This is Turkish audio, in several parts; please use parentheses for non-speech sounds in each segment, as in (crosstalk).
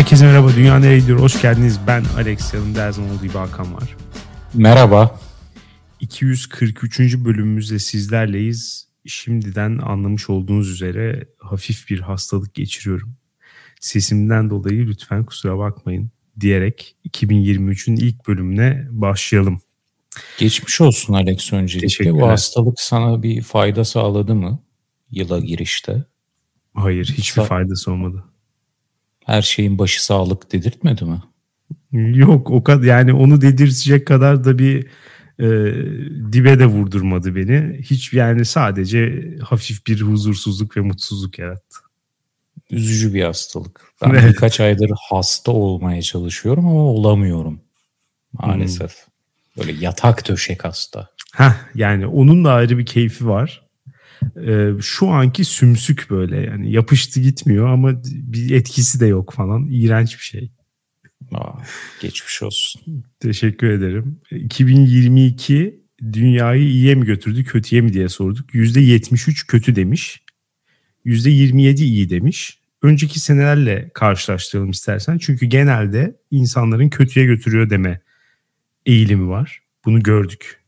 Herkese merhaba. Dünya nereye gidiyor? Hoş geldiniz. Ben Alex. Yanımda her zaman olduğu gibi Hakan var. Merhaba. 243. bölümümüzde sizlerleyiz. Şimdiden anlamış olduğunuz üzere hafif bir hastalık geçiriyorum. Sesimden dolayı lütfen kusura bakmayın diyerek 2023'ün ilk bölümüne başlayalım. Geçmiş olsun Alex öncelikle. Bu hastalık sana bir fayda sağladı mı yıla girişte? Hayır hiçbir Sa- faydası olmadı. Her şeyin başı sağlık dedirtmedi mi? Yok o kadar yani onu dedirtecek kadar da bir e, dibe de vurdurmadı beni. Hiç yani sadece hafif bir huzursuzluk ve mutsuzluk yarattı. Üzücü bir hastalık. Ben evet. birkaç aydır hasta olmaya çalışıyorum ama olamıyorum maalesef. Hmm. Böyle yatak döşek hasta. Heh, yani onun da ayrı bir keyfi var. Ee, şu anki sümsük böyle yani yapıştı gitmiyor ama bir etkisi de yok falan. İğrenç bir şey. Aa, geçmiş olsun. Teşekkür ederim. 2022 dünyayı iyiye mi götürdü kötüye mi diye sorduk. %73 kötü demiş. %27 iyi demiş. Önceki senelerle karşılaştıralım istersen. Çünkü genelde insanların kötüye götürüyor deme eğilimi var. Bunu gördük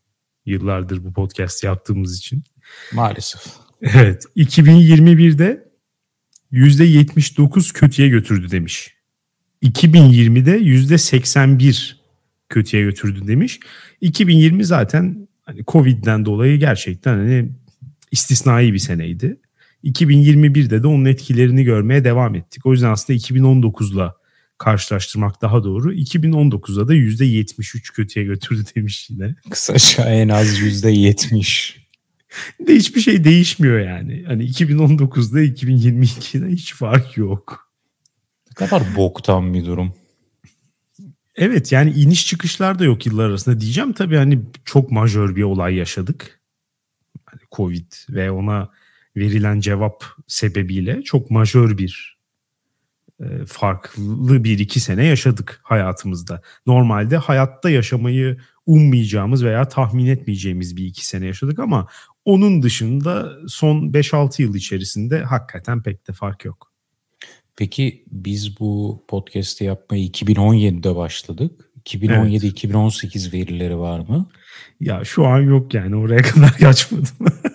yıllardır bu podcast yaptığımız için. Maalesef. Evet. 2021'de %79 kötüye götürdü demiş. 2020'de %81 kötüye götürdü demiş. 2020 zaten hani Covid'den dolayı gerçekten hani istisnai bir seneydi. 2021'de de onun etkilerini görmeye devam ettik. O yüzden aslında 2019'la karşılaştırmak daha doğru. 2019'da da %73 kötüye götürdü demiş yine. Kısaca en az %70. De hiçbir şey değişmiyor yani. Hani 2019'da 2022'de hiç fark yok. Ne kadar boktan bir durum. Evet yani iniş çıkışlar da yok yıllar arasında diyeceğim. Tabii hani çok majör bir olay yaşadık. Hani Covid ve ona verilen cevap sebebiyle çok majör bir e, farklı bir iki sene yaşadık hayatımızda. Normalde hayatta yaşamayı ummayacağımız veya tahmin etmeyeceğimiz bir iki sene yaşadık ama onun dışında son 5-6 yıl içerisinde hakikaten pek de fark yok. Peki biz bu podcast'i yapmaya 2017'de başladık. 2017-2018 evet. verileri var mı? Ya şu an yok yani oraya (laughs) kadar açmadım.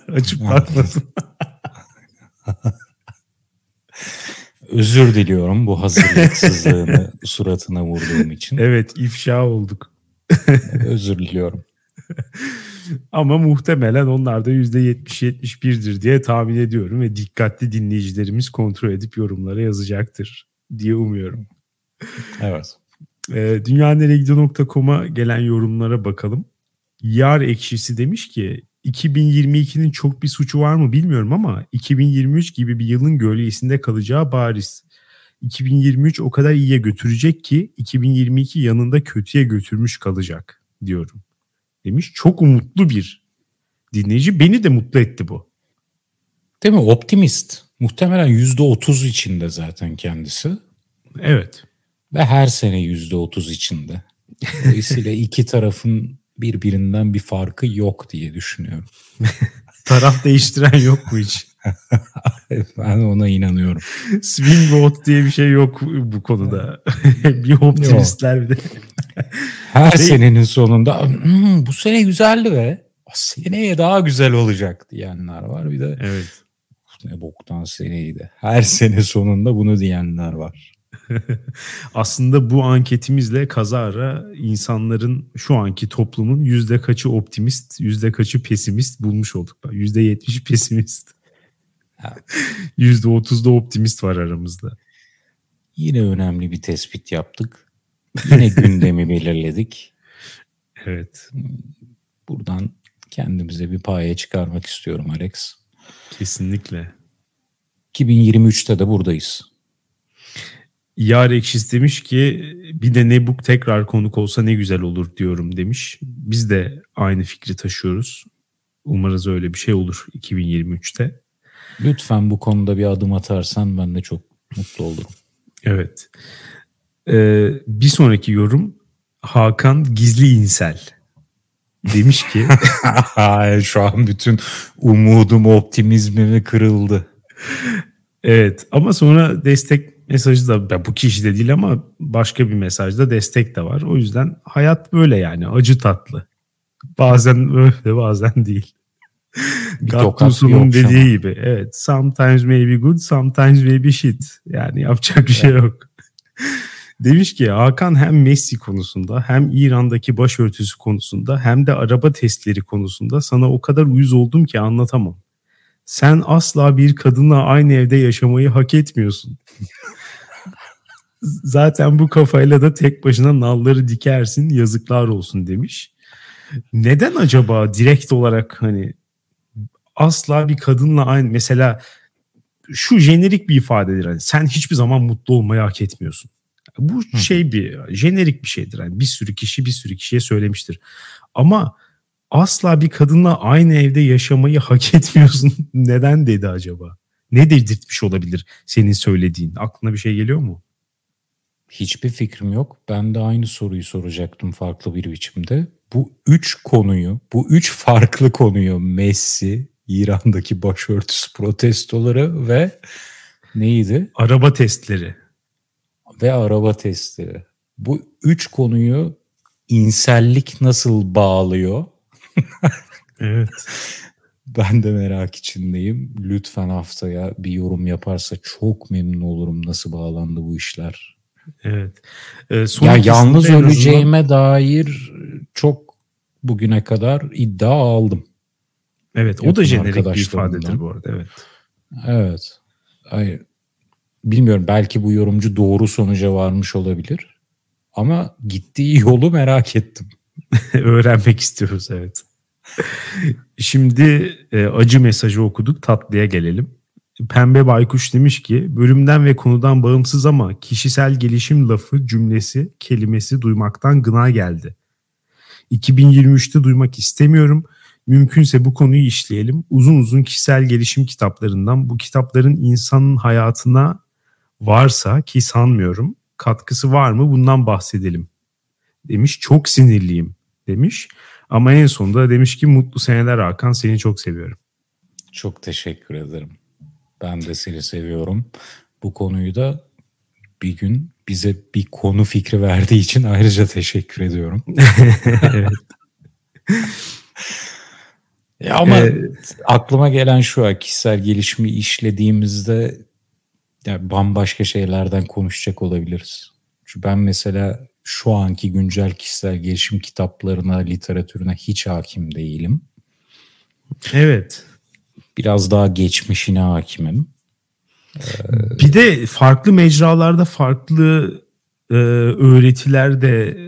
Açıp bakmadım. (laughs) Özür diliyorum bu hazırlıksızlığını (laughs) suratına vurduğum için. Evet ifşa olduk. Özür diliyorum. Ama muhtemelen onlar da %70-71'dir diye tahmin ediyorum ve dikkatli dinleyicilerimiz kontrol edip yorumlara yazacaktır diye umuyorum. Evet. E, dünyaneregidiyor.com'a gelen yorumlara bakalım. Yar ekşisi demiş ki 2022'nin çok bir suçu var mı bilmiyorum ama 2023 gibi bir yılın gölgesinde kalacağı bariz. 2023 o kadar iyiye götürecek ki 2022 yanında kötüye götürmüş kalacak diyorum. Demiş çok umutlu bir dinleyici. Beni de mutlu etti bu. Değil mi? Optimist. Muhtemelen %30 içinde zaten kendisi. Evet. Ve her sene %30 içinde. Dolayısıyla (laughs) iki tarafın birbirinden bir farkı yok diye düşünüyorum. Taraf değiştiren yok bu hiç. (laughs) ben ona inanıyorum. (laughs) Swing vote diye bir şey yok bu konuda. (laughs) bir optimistler bir de. Her şey... senenin sonunda hmm, bu sene güzeldi ve seneye daha güzel olacak diyenler var. Bir de evet. ne boktan seneydi. Her sene sonunda bunu diyenler var. Aslında bu anketimizle kazara insanların şu anki toplumun yüzde kaçı optimist, yüzde kaçı pesimist bulmuş olduk. Yüzde yetmiş pesimist. (laughs) Yüzde otuz da optimist var aramızda. Yine önemli bir tespit yaptık. Yine (laughs) gündemi belirledik. Evet. Buradan kendimize bir paye çıkarmak istiyorum Alex. Kesinlikle. 2023'te de buradayız. Yar Ekşis demiş ki bir de Nebuk tekrar konuk olsa ne güzel olur diyorum demiş. Biz de aynı fikri taşıyoruz. Umarız öyle bir şey olur 2023'te. Lütfen bu konuda bir adım atarsan ben de çok mutlu olurum. Evet. Ee, bir sonraki yorum Hakan Gizli İnsel demiş ki (laughs) şu an bütün umudum optimizmimi kırıldı. Evet ama sonra destek mesajı da bu kişi de değil ama başka bir mesajda destek de var. O yüzden hayat böyle yani acı tatlı. Bazen öyle bazen değil. Gattuso'nun dediği ama. gibi. Evet. Sometimes may be good, sometimes may be shit. Yani yapacak bir şey yok. (laughs) Demiş ki Hakan hem Messi konusunda hem İran'daki başörtüsü konusunda hem de araba testleri konusunda sana o kadar uyuz oldum ki anlatamam. Sen asla bir kadınla aynı evde yaşamayı hak etmiyorsun. (laughs) Zaten bu kafayla da tek başına nalları dikersin yazıklar olsun demiş. Neden acaba direkt olarak hani asla bir kadınla aynı mesela şu jenerik bir ifadedir. Hani sen hiçbir zaman mutlu olmayı hak etmiyorsun. Bu Hı. şey bir jenerik bir şeydir. Yani bir sürü kişi bir sürü kişiye söylemiştir. Ama asla bir kadınla aynı evde yaşamayı hak (laughs) etmiyorsun. Neden dedi acaba? Ne dedirtmiş olabilir senin söylediğin? Aklına bir şey geliyor mu? Hiçbir fikrim yok. Ben de aynı soruyu soracaktım farklı bir biçimde. Bu üç konuyu, bu üç farklı konuyu Messi, İran'daki başörtüsü protestoları ve neydi? Araba testleri. Ve araba testleri. Bu üç konuyu insellik nasıl bağlıyor? (laughs) evet. (laughs) Ben de merak içindeyim. Lütfen haftaya bir yorum yaparsa çok memnun olurum nasıl bağlandı bu işler. Evet. Ee, ya yalnız öleceğime azından... dair çok bugüne kadar iddia aldım. Evet o da jenerik bir ifadedir bu arada. Evet. Evet. Hayır. Bilmiyorum belki bu yorumcu doğru sonuca varmış olabilir. Ama gittiği (laughs) yolu merak ettim. (laughs) Öğrenmek istiyoruz evet. Şimdi e, acı mesajı okuduk tatlıya gelelim. Pembe Baykuş demiş ki bölümden ve konudan bağımsız ama kişisel gelişim lafı cümlesi kelimesi duymaktan gına geldi. 2023'te duymak istemiyorum. Mümkünse bu konuyu işleyelim. Uzun uzun kişisel gelişim kitaplarından bu kitapların insanın hayatına varsa ki sanmıyorum katkısı var mı bundan bahsedelim demiş. Çok sinirliyim demiş. Ama en sonunda demiş ki mutlu seneler Hakan seni çok seviyorum. Çok teşekkür ederim. Ben de seni seviyorum. Bu konuyu da bir gün bize bir konu fikri verdiği için ayrıca teşekkür ediyorum. (laughs) evet. (laughs) ya ama ee, aklıma gelen şu kişisel gelişimi işlediğimizde yani bambaşka şeylerden konuşacak olabiliriz. Çünkü ben mesela şu anki güncel kişisel gelişim kitaplarına, literatürüne hiç hakim değilim. Evet. Biraz daha geçmişine hakimim. Ee, bir de farklı mecralarda farklı e, öğretiler de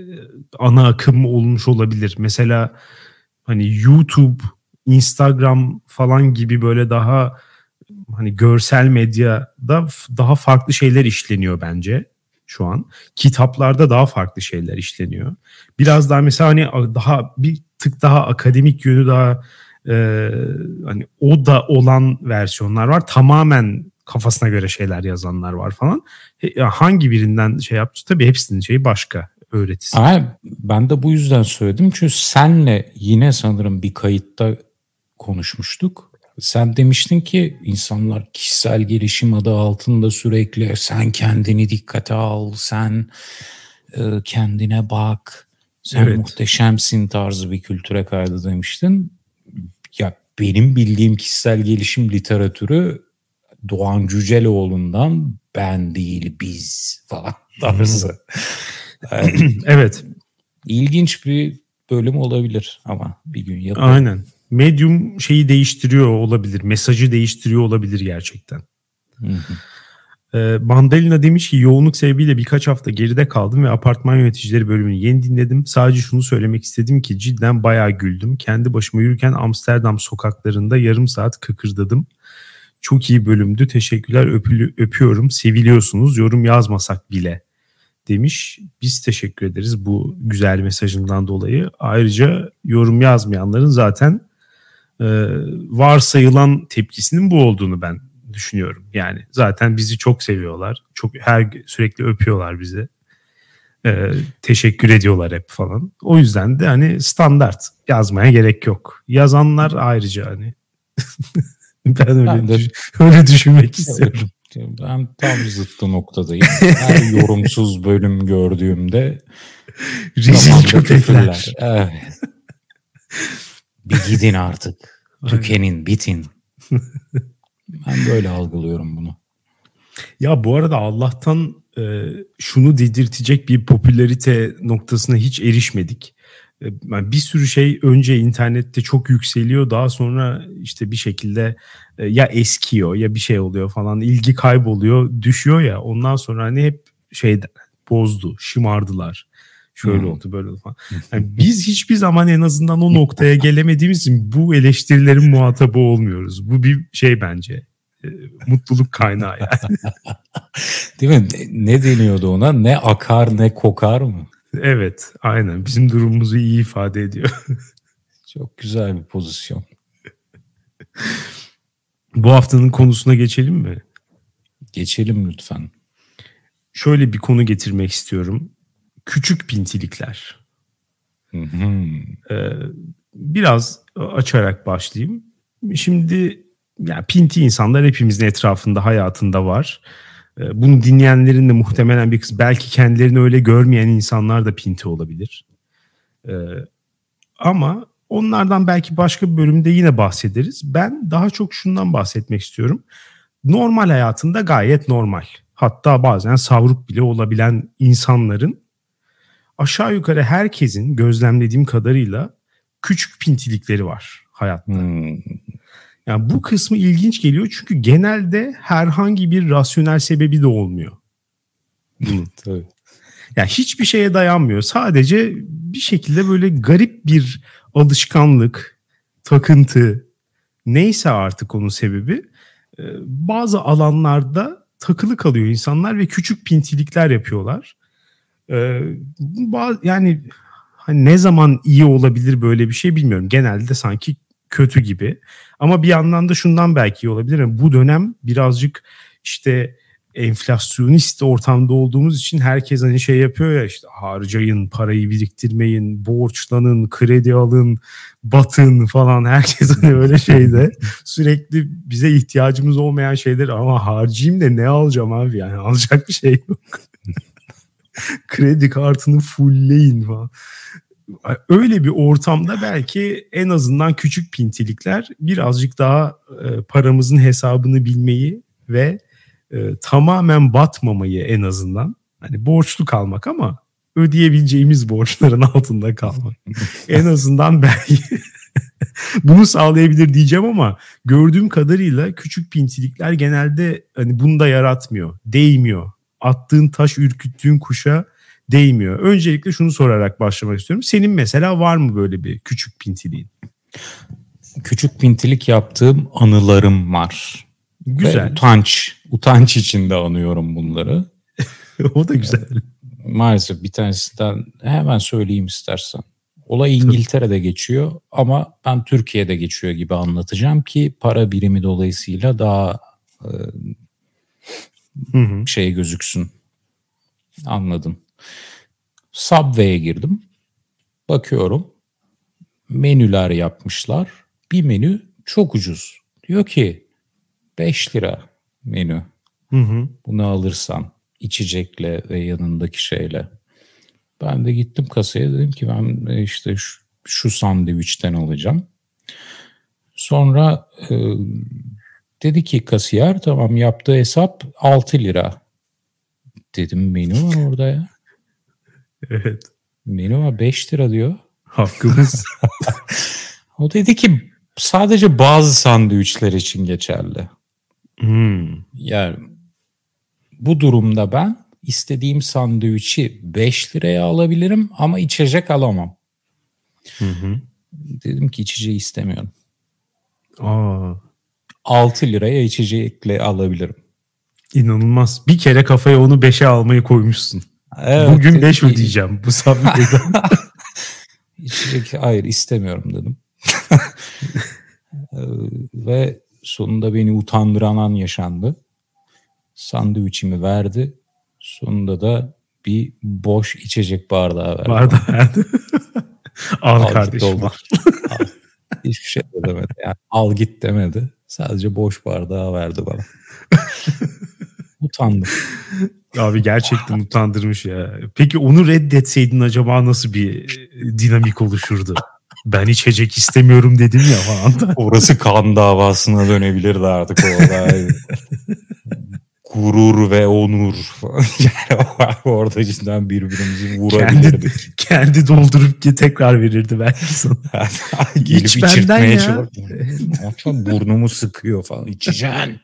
ana akım olmuş olabilir. Mesela hani YouTube, Instagram falan gibi böyle daha hani görsel medyada daha farklı şeyler işleniyor bence şu an. Kitaplarda daha farklı şeyler işleniyor. Biraz daha mesela hani daha bir tık daha akademik yönü daha e, hani o da olan versiyonlar var. Tamamen kafasına göre şeyler yazanlar var falan. E, hangi birinden şey yaptı? Tabii hepsinin şeyi başka öğretisi. Ben de bu yüzden söyledim. Çünkü senle yine sanırım bir kayıtta konuşmuştuk. Sen demiştin ki insanlar kişisel gelişim adı altında sürekli sen kendini dikkate al, sen e, kendine bak, sen evet. muhteşemsin tarzı bir kültüre kaydı demiştin. Ya benim bildiğim kişisel gelişim literatürü Doğan Cüceloğlu'ndan ben değil biz falan tarzı. (laughs) yani, (clears throat) evet. İlginç bir bölüm olabilir ama bir gün yapalım. Aynen medium şeyi değiştiriyor olabilir. Mesajı değiştiriyor olabilir gerçekten. Hı. Ee, Mandalina demiş ki yoğunluk sebebiyle birkaç hafta geride kaldım ve apartman yöneticileri bölümünü yeni dinledim. Sadece şunu söylemek istedim ki cidden bayağı güldüm. Kendi başıma yürürken Amsterdam sokaklarında yarım saat kıkırdadım. Çok iyi bölümdü. Teşekkürler öpülü, öpüyorum. Seviliyorsunuz yorum yazmasak bile demiş. Biz teşekkür ederiz bu güzel mesajından dolayı. Ayrıca yorum yazmayanların zaten e, varsayılan tepkisinin bu olduğunu ben düşünüyorum. Yani zaten bizi çok seviyorlar. Çok her sürekli öpüyorlar bizi. E, teşekkür ediyorlar hep falan. O yüzden de hani standart yazmaya gerek yok. Yazanlar ayrıca hani (laughs) ben öyle, ben de, düş- öyle düşünmek istiyorum. Ben tam zıttı noktadayım. Her (laughs) yorumsuz bölüm gördüğümde Rezil köpekler. Evet. Bir gidin artık. Tükenin, bitin. (laughs) Ben böyle algılıyorum bunu. Ya bu arada Allah'tan e, şunu dedirtecek bir popülarite noktasına hiç erişmedik. E, yani bir sürü şey önce internette çok yükseliyor daha sonra işte bir şekilde e, ya eskiyor ya bir şey oluyor falan ilgi kayboluyor düşüyor ya ondan sonra hani hep şey bozdu şımardılar şöyle hmm. oldu böyle oldu falan. Yani biz hiçbir zaman en azından o noktaya gelemediğimiz için bu eleştirilerin muhatabı olmuyoruz. Bu bir şey bence e, mutluluk kaynağı yani. (laughs) Değil mi? Ne deniyordu ona? Ne akar ne kokar mı? Evet aynen bizim durumumuzu iyi ifade ediyor. (laughs) Çok güzel bir pozisyon. Bu haftanın konusuna geçelim mi? Geçelim lütfen. Şöyle bir konu getirmek istiyorum. Küçük pintilikler. Hı hı. Ee, biraz açarak başlayayım. Şimdi yani pinti insanlar hepimizin etrafında hayatında var. Ee, bunu dinleyenlerin de muhtemelen bir kısmı belki kendilerini öyle görmeyen insanlar da pinti olabilir. Ee, ama onlardan belki başka bir bölümde yine bahsederiz. Ben daha çok şundan bahsetmek istiyorum. Normal hayatında gayet normal. Hatta bazen savruk bile olabilen insanların aşağı yukarı herkesin gözlemlediğim kadarıyla küçük pintilikleri var hayatta. Hmm. Yani bu kısmı ilginç geliyor çünkü genelde herhangi bir rasyonel sebebi de olmuyor. (laughs) Tabii. Yani hiçbir şeye dayanmıyor. Sadece bir şekilde böyle garip bir alışkanlık, takıntı neyse artık onun sebebi e, bazı alanlarda takılı kalıyor insanlar ve küçük pintilikler yapıyorlar. E, yani hani ne zaman iyi olabilir böyle bir şey bilmiyorum. Genelde sanki kötü gibi. Ama bir yandan da şundan belki iyi olabilir. Yani bu dönem birazcık işte enflasyonist ortamda olduğumuz için herkes hani şey yapıyor ya işte harcayın, parayı biriktirmeyin, borçlanın, kredi alın, batın falan herkes hani öyle şeyde (laughs) sürekli bize ihtiyacımız olmayan şeyler ama harcayayım da ne alacağım abi yani alacak bir şey yok. (laughs) kredi kartını fullleyin falan öyle bir ortamda belki en azından küçük pintilikler birazcık daha e, paramızın hesabını bilmeyi ve e, tamamen batmamayı en azından hani borçlu kalmak ama ödeyebileceğimiz borçların altında kalmak. (laughs) en azından belki (laughs) bunu sağlayabilir diyeceğim ama gördüğüm kadarıyla küçük pintilikler genelde hani bunu da yaratmıyor, değmiyor. Attığın taş ürküttüğün kuşa değmiyor. Öncelikle şunu sorarak başlamak istiyorum. Senin mesela var mı böyle bir küçük pintiliğin? Küçük pintilik yaptığım anılarım var. Güzel. Ve utanç, utanç içinde anıyorum bunları. (laughs) o da güzel. Maalesef bir tanesinden hemen söyleyeyim istersen. Olay İngiltere'de geçiyor ama ben Türkiye'de geçiyor gibi anlatacağım ki para birimi dolayısıyla daha e, hı hı. şey gözüksün. Anladım. Subway'e girdim. Bakıyorum. Menüler yapmışlar. Bir menü çok ucuz. Diyor ki 5 lira menü. Hı hı. Bunu alırsan içecekle ve yanındaki şeyle. Ben de gittim kasaya dedim ki ben e, işte şu, şu sandviçten alacağım. Sonra e, dedi ki kasiyer tamam yaptığı hesap 6 lira. Dedim menü var orada ya. (laughs) Evet. Menü var 5 lira diyor. Hakkımız. (laughs) o dedi ki sadece bazı sandviçler için geçerli. Hmm. Yani bu durumda ben istediğim sandviçi 5 liraya alabilirim ama içecek alamam. Hı hı. Dedim ki içeceği istemiyorum. Aa. 6 liraya içecekle alabilirim. İnanılmaz. Bir kere kafaya onu 5'e almayı koymuşsun. Evet, Bugün 5 ödeyeceğim bu sabiteden. (laughs) İçecek hayır istemiyorum dedim. (laughs) Ve sonunda beni utandıran an yaşandı. Sandviçimi verdi. Sonunda da bir boş içecek bardağı verdi. Bardağı verdi. (laughs) al, al kardeşim al. Hiçbir şey de demedi. Yani al git demedi. Sadece boş bardağı verdi bana. (laughs) Utandım. Abi gerçekten utandırmış ya. Peki onu reddetseydin acaba nasıl bir e, dinamik oluşurdu? Ben içecek istemiyorum dedim ya falan. Orası kan davasına dönebilirdi artık orada. (laughs) Gurur ve onur falan. (laughs) Yani orada cidden birbirimizi vurabilirdik. Kendi, kendi doldurup tekrar verirdi belki sana. (laughs) Gelip İç içirtmeye çalışıyor. Burnumu sıkıyor falan. İçeceksin.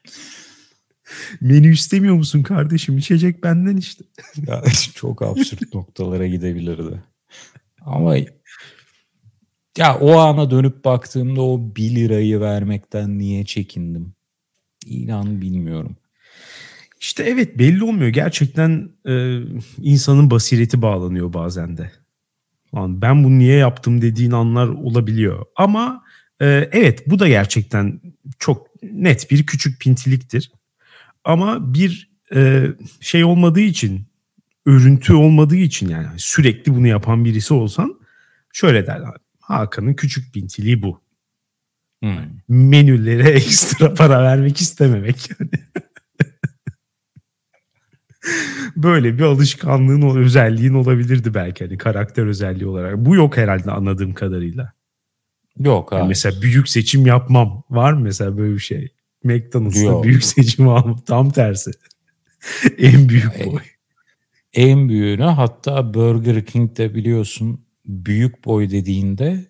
Menü istemiyor musun kardeşim? İçecek benden işte. ya, çok absürt (laughs) noktalara gidebilirdi. Ama ya o ana dönüp baktığımda o 1 lirayı vermekten niye çekindim? İnan bilmiyorum. İşte evet belli olmuyor. Gerçekten e, insanın basireti bağlanıyor bazen de. Lan ben bunu niye yaptım dediğin anlar olabiliyor. Ama e, evet bu da gerçekten çok net bir küçük pintiliktir. Ama bir e, şey olmadığı için, örüntü olmadığı için yani sürekli bunu yapan birisi olsan şöyle derler. Hakan'ın küçük pintiliği bu. Hmm. Menülere (laughs) ekstra para vermek istememek yani. (laughs) Böyle bir alışkanlığın, özelliğin olabilirdi belki hani karakter özelliği olarak. Bu yok herhalde anladığım kadarıyla. Yok abi. Yani mesela büyük seçim yapmam. Var mı mesela böyle bir şey? McDonald's'ta büyük seçim almam. Tam tersi. (laughs) en büyük boy. En büyüğünü hatta Burger King'de biliyorsun büyük boy dediğinde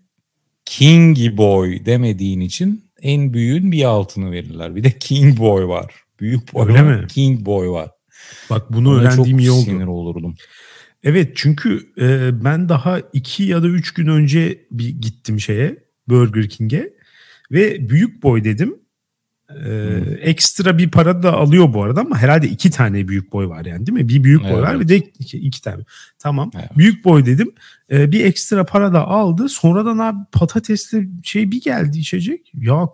King Boy demediğin için en büyüğün bir altını verirler. Bir de King Boy var. Büyük boy Öyle var, mi? King Boy var. Bak bunu Ona öğrendiğim iyi oldu. sinir olurdum. Evet çünkü e, ben daha iki ya da üç gün önce bir gittim şeye Burger King'e ve büyük boy dedim. Ee, ekstra bir para da alıyor bu arada ama herhalde iki tane büyük boy var yani değil mi? Bir büyük boy evet. var bir de iki, iki tane. Tamam. Evet. Büyük boy dedim. Ee, bir ekstra para da aldı. Sonradan abi patatesli şey bir geldi içecek. Ya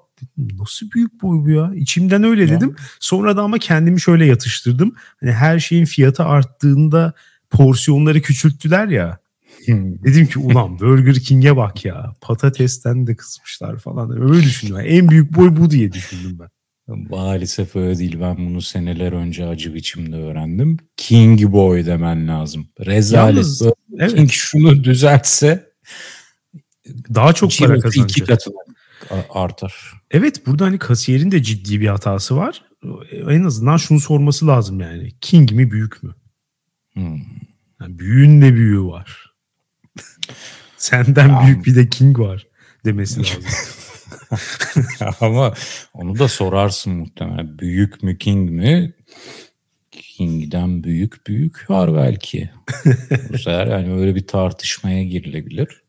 nasıl büyük boy bu ya? İçimden öyle ya. dedim. Sonra da ama kendimi şöyle yatıştırdım. Hani her şeyin fiyatı arttığında porsiyonları küçülttüler ya. Hmm. Dedim ki ulan Burger King'e bak ya. Patatesten de kısmışlar falan. Öyle düşündüm. en büyük boy bu diye düşündüm ben. Maalesef öyle değil. Ben bunu seneler önce acı biçimde öğrendim. King Boy demen lazım. Rezalet. Yalnız, evet. King şunu düzeltse daha çok para kazanacak. iki katına artar. Evet burada hani kasiyerin de ciddi bir hatası var. En azından şunu sorması lazım yani. King mi büyük mü? Hmm. Yani büyüğün de büyüğü var. (laughs) Senden ya. büyük bir de King var demesi (laughs) lazım. Ama onu da sorarsın muhtemelen. Büyük mü King mi? King'den büyük büyük var belki. Bu sefer yani öyle bir tartışmaya girilebilir.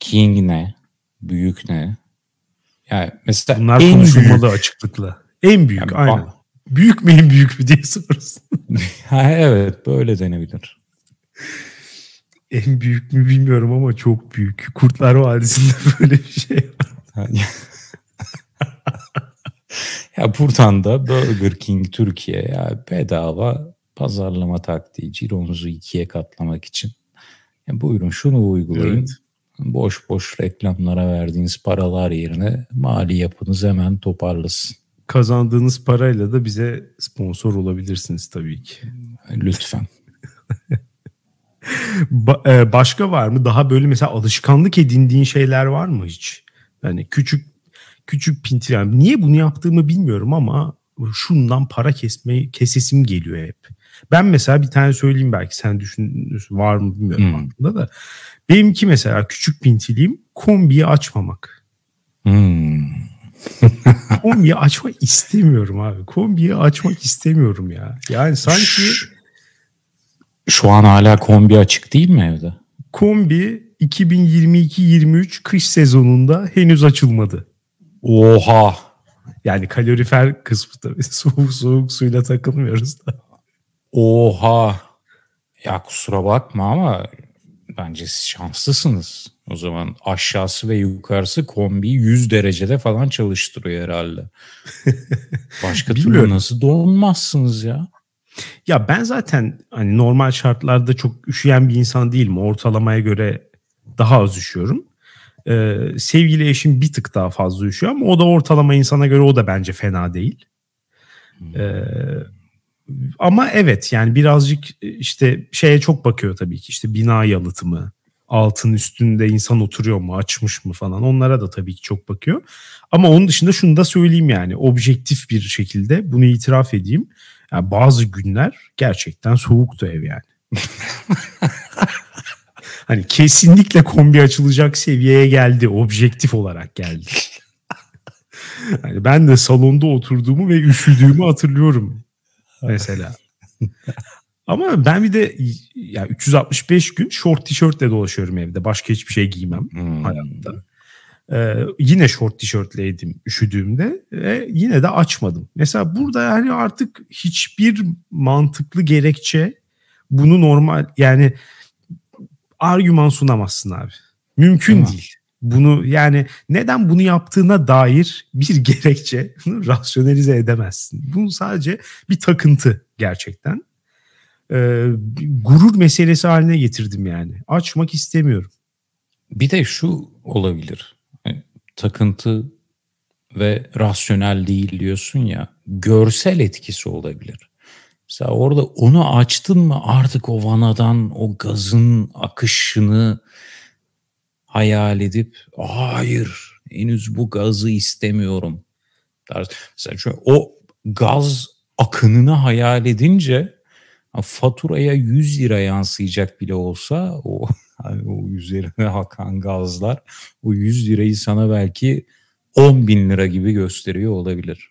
King ne? Büyük ne? Yani mesela Bunlar en konuşulmalı büyük. açıklıkla. En büyük yani, aynen. Büyük mü en büyük mü diye soruyorsun. (laughs) ha, evet böyle denebilir en büyük mü bilmiyorum ama çok büyük. Kurtlar Vadisi'nde (laughs) böyle bir şey var. (laughs) ya buradan da Burger King Türkiye ya bedava pazarlama taktiği cironuzu ikiye katlamak için. Ya buyurun şunu uygulayın. Evet. Boş boş reklamlara verdiğiniz paralar yerine mali yapınız hemen toparlasın. Kazandığınız parayla da bize sponsor olabilirsiniz tabii ki. Lütfen. (laughs) ba- e, başka var mı? Daha böyle mesela alışkanlık edindiğin şeyler var mı hiç? Yani küçük küçük pinti yani niye bunu yaptığımı bilmiyorum ama şundan para kesme kesesim geliyor hep. Ben mesela bir tane söyleyeyim belki sen düşün var mı bilmiyorum hmm. aklında da. Benimki mesela küçük pintiliğim kombiyi açmamak. Hmm. (laughs) kombiyi açmak istemiyorum abi. Kombiyi açmak istemiyorum ya. Yani sanki şu an hala kombi açık değil mi evde? Kombi 2022-23 kış sezonunda henüz açılmadı. Oha. Yani kalorifer kısmı tabii. (laughs) Soğuk soğuk suyla takılmıyoruz da. Oha. Ya kusura bakma ama bence şanslısınız. O zaman aşağısı ve yukarısı kombi 100 derecede falan çalıştırıyor herhalde. (laughs) Başka türlü nasıl donmazsınız ya? Ya ben zaten hani normal şartlarda çok üşüyen bir insan değilim. Ortalamaya göre daha az üşüyorum. Ee, sevgili eşim bir tık daha fazla üşüyor ama o da ortalama insana göre o da bence fena değil. Ee, ama evet yani birazcık işte şeye çok bakıyor tabii ki işte bina yalıtımı, altın üstünde insan oturuyor mu, açmış mı falan onlara da tabii ki çok bakıyor. Ama onun dışında şunu da söyleyeyim yani objektif bir şekilde bunu itiraf edeyim. Yani bazı günler gerçekten soğuktu ev yani. (laughs) hani kesinlikle kombi açılacak seviyeye geldi, objektif olarak geldi. (laughs) hani ben de salonda oturduğumu ve üşüdüğümü hatırlıyorum mesela. Ama ben bir de ya 365 gün short tişörtle dolaşıyorum evde. Başka hiçbir şey giymem hmm. hayatta. Ee, yine short tişörtleydim üşüdüğümde ve yine de açmadım. Mesela burada yani artık hiçbir mantıklı gerekçe bunu normal yani argüman sunamazsın abi. Mümkün tamam. değil. Bunu yani neden bunu yaptığına dair bir (laughs) gerekçe rasyonelize edemezsin. Bu sadece bir takıntı gerçekten. Ee, gurur meselesi haline getirdim yani. Açmak istemiyorum. Bir de şu olabilir. Yani, takıntı ve rasyonel değil diyorsun ya. Görsel etkisi olabilir. Mesela orada onu açtın mı artık o vanadan o gazın akışını hayal edip hayır henüz bu gazı istemiyorum. Mesela şu, o gaz akınını hayal edince faturaya 100 lira yansıyacak bile olsa o (laughs) hani o üzerine hakan gazlar o 100 lirayı sana belki 10 bin lira gibi gösteriyor olabilir.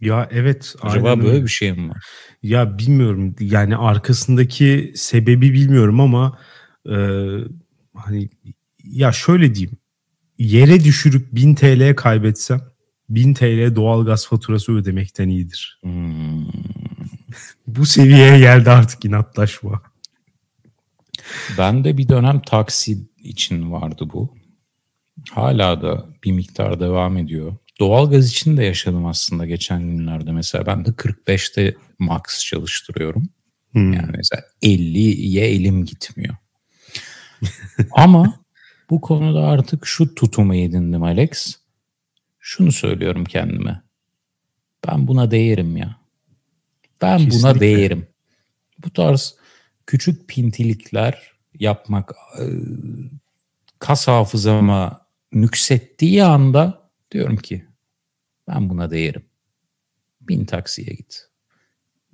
Ya evet. Acaba böyle bir şey mi var? Ya bilmiyorum. Yani arkasındaki sebebi bilmiyorum ama e, hani ya şöyle diyeyim. Yere düşürüp 1000 TL kaybetsem 1000 TL doğalgaz faturası ödemekten iyidir. Hmm. (laughs) Bu seviyeye geldi artık inatlaşma. Ben de bir dönem taksi için vardı bu. Hala da bir miktar devam ediyor. Doğalgaz için de yaşadım aslında geçen günlerde. Mesela ben de 45'te max çalıştırıyorum. Hmm. Yani mesela 50'ye elim gitmiyor. Ama bu konuda artık şu tutumu edindim Alex. Şunu söylüyorum kendime. Ben buna değerim ya. Ben Kesinlikle. buna değerim. Bu tarz küçük pintilikler yapmak e, kas hafızama nüksettiği anda diyorum ki ben buna değerim. Bin taksiye git.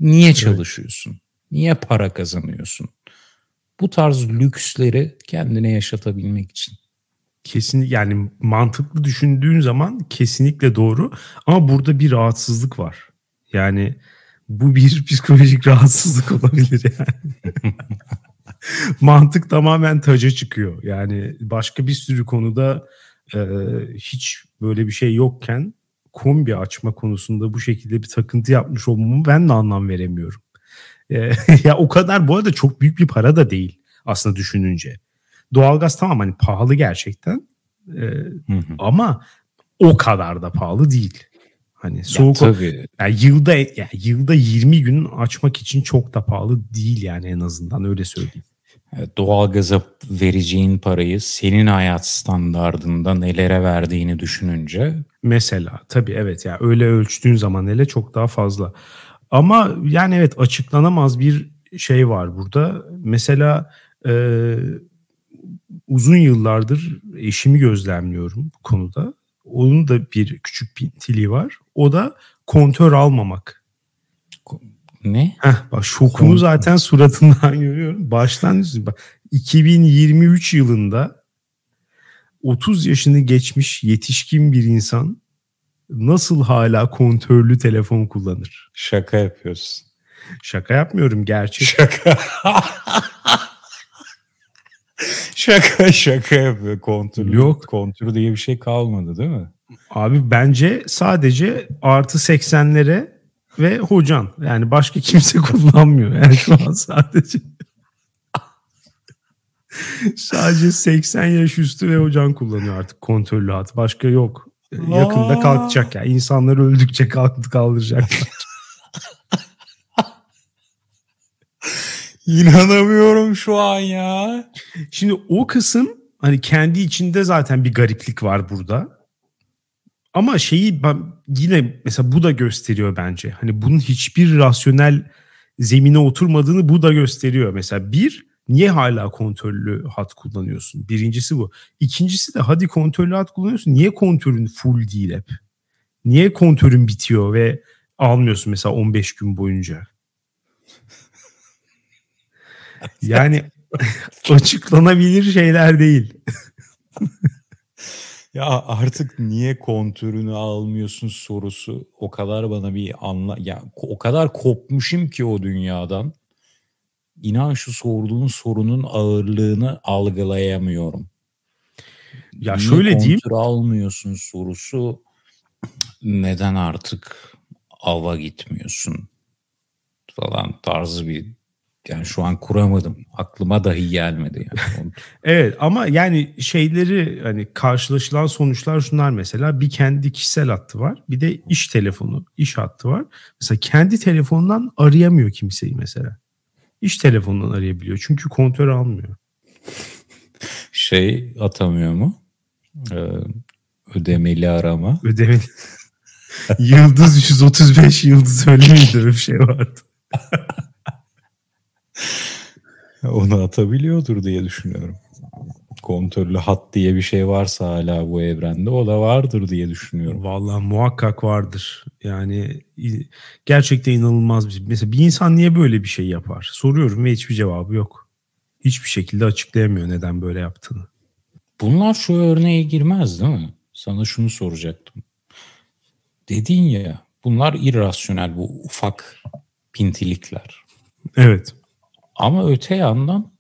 Niye çalışıyorsun? Niye para kazanıyorsun? Bu tarz lüksleri kendine yaşatabilmek için. Kesin yani mantıklı düşündüğün zaman kesinlikle doğru ama burada bir rahatsızlık var. Yani bu bir (laughs) psikolojik rahatsızlık olabilir yani. (laughs) Mantık tamamen taca çıkıyor. Yani başka bir sürü konuda e, hiç böyle bir şey yokken kombi açma konusunda bu şekilde bir takıntı yapmış olmamı ben de anlam veremiyorum. E, (laughs) ya o kadar bu arada çok büyük bir para da değil aslında düşününce. Doğalgaz tamam hani pahalı gerçekten. E, hı hı. Ama o kadar da pahalı değil. Hani soğuk ya, tabii. Yani yılda yani yılda 20 gün açmak için çok da pahalı değil yani en azından öyle söyleyeyim. Doğalgaza vereceğin parayı senin hayat standardında nelere verdiğini düşününce mesela tabii evet ya yani öyle ölçtüğün zaman hele çok daha fazla. Ama yani evet açıklanamaz bir şey var burada. Mesela e, uzun yıllardır eşimi gözlemliyorum bu konuda. Onun da bir küçük pintiliği var. O da kontör almamak. Ne? Heh, bak şokunu Kontör. zaten suratından (laughs) görüyorum. Baştan bak 2023 yılında 30 yaşını geçmiş yetişkin bir insan nasıl hala kontörlü telefon kullanır? Şaka yapıyorsun. Şaka yapmıyorum gerçek. Şaka. şaka şaka yapıyor kontür. Yok. Kontür diye bir şey kalmadı değil mi? Abi bence sadece artı 80'lere ve hocan. Yani başka kimse kullanmıyor. Yani şu an sadece sadece 80 yaş üstü ve hocan kullanıyor artık kontrollü hat. Başka yok. Yakında kalkacak ya. Yani. İnsanlar öldükçe kalktı kaldıracaklar. (laughs) İnanamıyorum şu an ya. Şimdi o kısım hani kendi içinde zaten bir gariplik var burada. Ama şeyi ben yine mesela bu da gösteriyor bence. Hani bunun hiçbir rasyonel zemine oturmadığını bu da gösteriyor. Mesela bir niye hala kontrollü hat kullanıyorsun? Birincisi bu. İkincisi de hadi kontrollü hat kullanıyorsun. Niye kontörün full değil hep? Niye kontörün bitiyor ve almıyorsun mesela 15 gün boyunca? Yani (laughs) açıklanabilir şeyler değil. (laughs) ya artık niye kontürünü almıyorsun sorusu o kadar bana bir anla ya o kadar kopmuşum ki o dünyadan. İnan şu sorduğun sorunun ağırlığını algılayamıyorum. Ya niye şöyle diyeyim. almıyorsun sorusu neden artık ava gitmiyorsun falan tarzı bir yani şu an kuramadım. Aklıma dahi gelmedi yani. (laughs) evet ama yani şeyleri hani karşılaşılan sonuçlar şunlar mesela bir kendi kişisel hattı var. Bir de iş telefonu, iş hattı var. Mesela kendi telefonundan arayamıyor kimseyi mesela. İş telefonundan arayabiliyor. Çünkü kontör almıyor. Şey atamıyor mu? Ee, ödemeli arama. (laughs) Ödemeli. yıldız 135 yıldız öyle miydi bir şey vardı. Onu atabiliyordur diye düşünüyorum. Kontörlü hat diye bir şey varsa hala bu evrende o da vardır diye düşünüyorum. Vallahi muhakkak vardır. Yani gerçekten inanılmaz bir şey. Mesela bir insan niye böyle bir şey yapar? Soruyorum ve hiçbir cevabı yok. Hiçbir şekilde açıklayamıyor neden böyle yaptığını. Bunlar şu örneğe girmez değil mi? Sana şunu soracaktım. Dedin ya bunlar irrasyonel bu ufak pintilikler. Evet. Ama öte yandan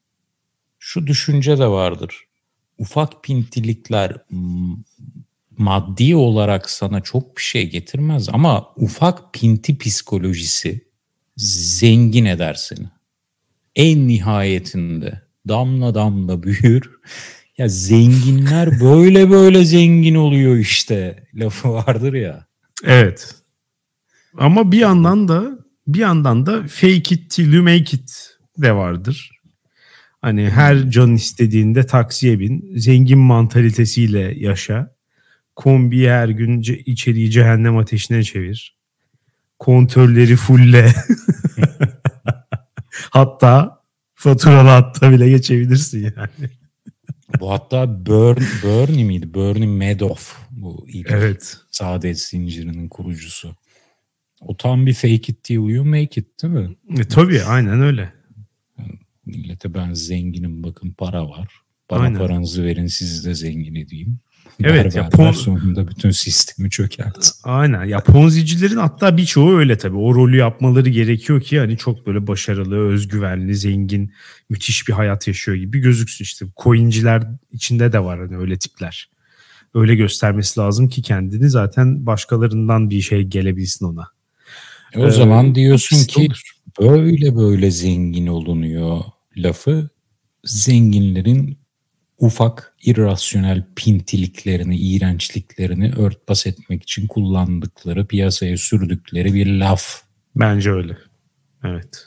şu düşünce de vardır. Ufak pintilikler maddi olarak sana çok bir şey getirmez ama ufak pinti psikolojisi zengin eder seni. En nihayetinde damla damla büyür. (laughs) Ya zenginler böyle böyle zengin oluyor işte lafı vardır ya. Evet. Ama bir yandan da bir yandan da fake it till you make it de vardır. Hani her can istediğinde taksiye bin, zengin mantalitesiyle yaşa. Kombi her gün içeriği cehennem ateşine çevir. Kontörleri fulle. (laughs) hatta faturalı hatta bile geçebilirsin yani. Bu hatta Burn, Bernie miydi? Bernie Madoff bu ilk evet. saadet zincirinin kurucusu. O tam bir fake it till you make it değil mi? E, tabii aynen öyle. Millete ben zenginim bakın para var. Bana Aynen. paranızı verin sizi de zengin edeyim. (laughs) Evet ya pon... sonunda bütün sistemi çökert. Aynen ya ponzicilerin hatta birçoğu öyle tabii. O rolü yapmaları gerekiyor ki hani çok böyle başarılı, özgüvenli, zengin, müthiş bir hayat yaşıyor gibi gözüksün işte. Coinciler içinde de var hani öyle tipler. Öyle göstermesi lazım ki kendini zaten başkalarından bir şey gelebilsin ona. E o ee, zaman diyorsun ki olur. Böyle böyle zengin olunuyor lafı zenginlerin ufak irrasyonel pintiliklerini, iğrençliklerini örtbas etmek için kullandıkları, piyasaya sürdükleri bir laf. Bence öyle. Evet.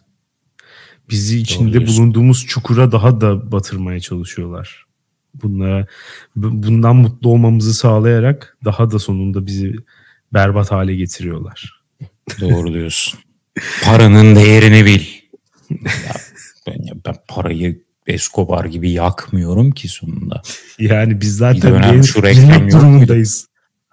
Bizi içinde bulunduğumuz çukura daha da batırmaya çalışıyorlar. Bunlara, bundan mutlu olmamızı sağlayarak daha da sonunda bizi berbat hale getiriyorlar. Doğru diyorsun. Paranın değerini bil. Ya ben, ben parayı Escobar gibi yakmıyorum ki sonunda. Yani biz zaten bir şu reklam durumundayız.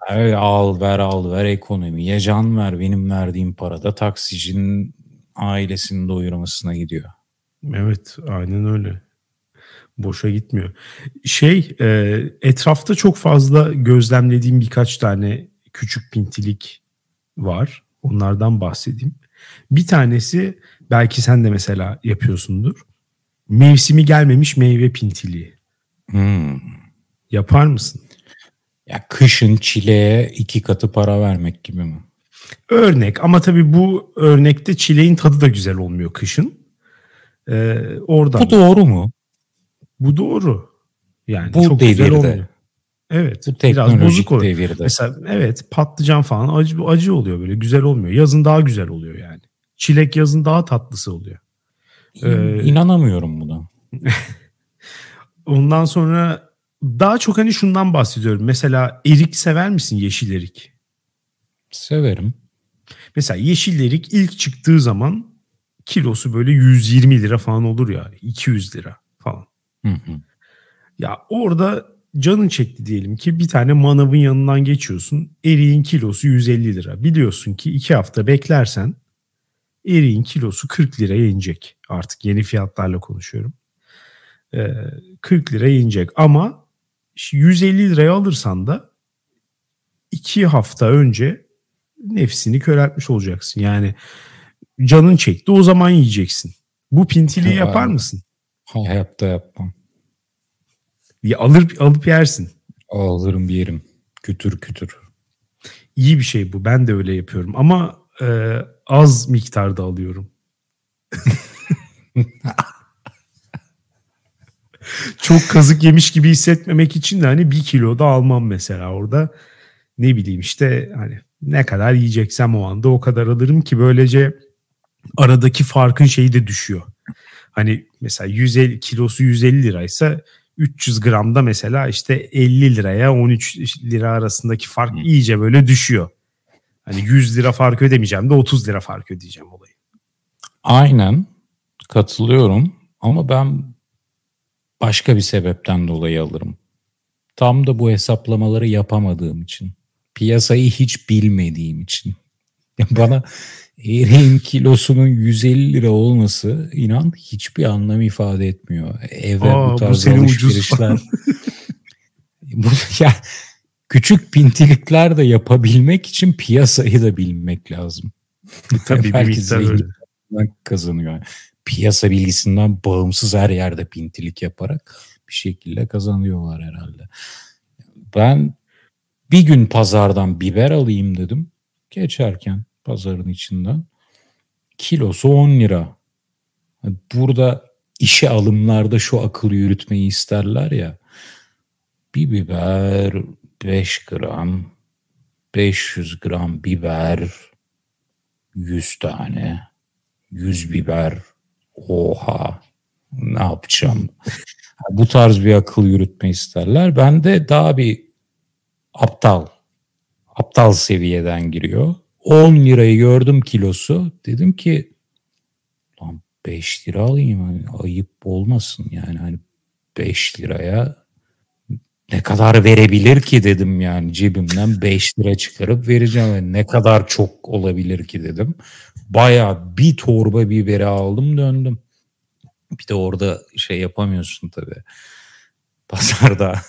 Evet, al ver al ver ekonomiye can ver benim verdiğim para da taksicinin ailesini doyurmasına gidiyor. Evet aynen öyle. Boşa gitmiyor. Şey e, etrafta çok fazla gözlemlediğim birkaç tane küçük pintilik var. Onlardan bahsedeyim. Bir tanesi belki sen de mesela yapıyorsundur. Mevsimi gelmemiş meyve pintiliği. Hmm. Yapar mısın? Ya kışın çileğe iki katı para vermek gibi mi? Örnek ama tabii bu örnekte çileğin tadı da güzel olmuyor kışın. Ee, oradan. Bu doğru mu? Bu doğru. Yani bu çok devirde. güzel olmuyor. Evet. Bu biraz bozuk oluyor. Devirde. Mesela evet patlıcan falan acı acı oluyor böyle güzel olmuyor. Yazın daha güzel oluyor yani. Çilek yazın daha tatlısı oluyor. Ee, İnanamıyorum buna. (laughs) ondan sonra daha çok hani şundan bahsediyorum. Mesela erik sever misin yeşil erik? Severim. Mesela yeşil erik ilk çıktığı zaman kilosu böyle 120 lira falan olur ya 200 lira falan. Hı hı. Ya orada canın çekti diyelim ki bir tane manavın yanından geçiyorsun. Eriğin kilosu 150 lira. Biliyorsun ki iki hafta beklersen eriğin kilosu 40 liraya inecek. Artık yeni fiyatlarla konuşuyorum. Ee, 40 liraya inecek ama 150 liraya alırsan da iki hafta önce nefsini köreltmiş olacaksın. Yani canın çekti o zaman yiyeceksin. Bu pintiliği yapar mısın? Hayatta yapmam. Ya alır alıp yersin. Alırım bir yerim. Kütür kütür. İyi bir şey bu. Ben de öyle yapıyorum ama e, az miktarda alıyorum. (laughs) Çok kazık yemiş gibi hissetmemek için de hani bir kilo da almam mesela orada. Ne bileyim işte hani ne kadar yiyeceksem o anda o kadar alırım ki böylece aradaki farkın şeyi de düşüyor. Hani mesela 150 kilosu 150 liraysa 300 gramda mesela işte 50 liraya 13 lira arasındaki fark iyice böyle düşüyor. Hani 100 lira fark ödemeyeceğim de 30 lira fark ödeyeceğim olayı. Aynen katılıyorum ama ben başka bir sebepten dolayı alırım. Tam da bu hesaplamaları yapamadığım için. Piyasayı hiç bilmediğim için. (laughs) Bana eriğin kilosunun 150 lira olması inan hiçbir anlam ifade etmiyor. Aa, bu tarz bu alışverişler. (laughs) bu, ya, küçük pintilikler de yapabilmek için piyasayı da bilmek lazım. Tabii bir (laughs) miktar kazanıyor. Piyasa bilgisinden bağımsız her yerde pintilik yaparak bir şekilde kazanıyorlar herhalde. Ben bir gün pazardan biber alayım dedim. Geçerken pazarın içinden. Kilosu 10 lira. Burada işe alımlarda şu akıl yürütmeyi isterler ya. Bir biber 5 gram, 500 gram biber, 100 tane, 100 biber. Oha ne yapacağım? (laughs) Bu tarz bir akıl yürütme isterler. Ben de daha bir aptal, aptal seviyeden giriyor. 10 lirayı gördüm kilosu. Dedim ki lan 5 lira alayım hani ayıp olmasın yani hani 5 liraya ne kadar verebilir ki dedim yani cebimden 5 lira çıkarıp vereceğim. Yani ne kadar çok olabilir ki dedim. Baya bir torba biberi aldım döndüm. Bir de orada şey yapamıyorsun tabii. Pazarda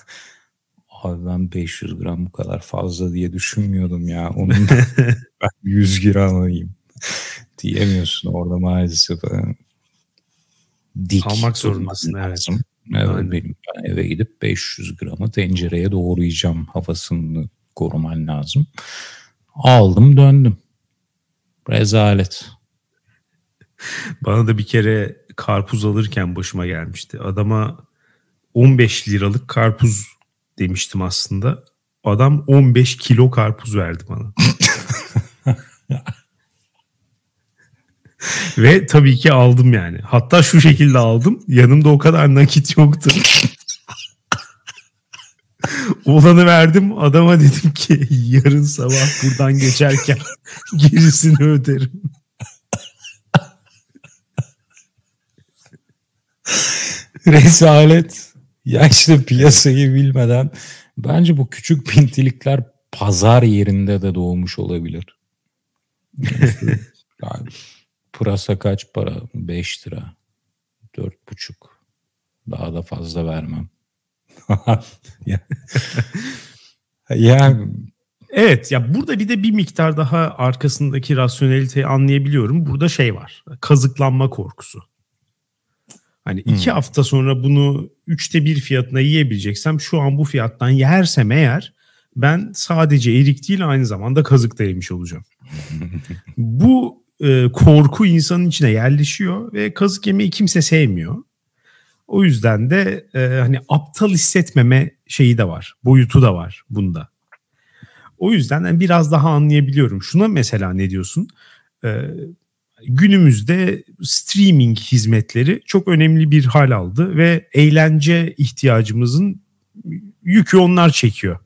abi ben 500 gram bu kadar fazla diye düşünmüyordum ya. Onun (laughs) ben 100 gram alayım (laughs) diyemiyorsun orada maalesef. Dik Almak zorundasın evet. Evet, benim ben eve gidip 500 gramı tencereye doğrayacağım havasını koruman lazım. Aldım döndüm. Rezalet. (laughs) Bana da bir kere karpuz alırken başıma gelmişti. Adama 15 liralık karpuz demiştim aslında. Adam 15 kilo karpuz verdi bana. (laughs) Ve tabii ki aldım yani. Hatta şu şekilde aldım. Yanımda o kadar nakit yoktu. (laughs) Olanı verdim. Adama dedim ki yarın sabah buradan geçerken (laughs) gerisini öderim. Rezalet. Ya işte piyasayı bilmeden bence bu küçük pintilikler pazar yerinde de doğmuş olabilir. (laughs) yani pırasa kaç para? 5 lira. 4,5. Daha da fazla vermem. (laughs) yani Evet ya burada bir de bir miktar daha arkasındaki rasyoneliteyi anlayabiliyorum. Burada şey var. Kazıklanma korkusu. Hani iki hmm. hafta sonra bunu üçte bir fiyatına yiyebileceksem şu an bu fiyattan yersem eğer ben sadece erik değil aynı zamanda kazık da yemiş olacağım. (laughs) bu e, korku insanın içine yerleşiyor ve kazık yemeyi kimse sevmiyor. O yüzden de e, hani aptal hissetmeme şeyi de var, boyutu da var bunda. O yüzden yani biraz daha anlayabiliyorum. Şuna mesela ne diyorsun? E, günümüzde streaming hizmetleri çok önemli bir hal aldı ve eğlence ihtiyacımızın yükü onlar çekiyor.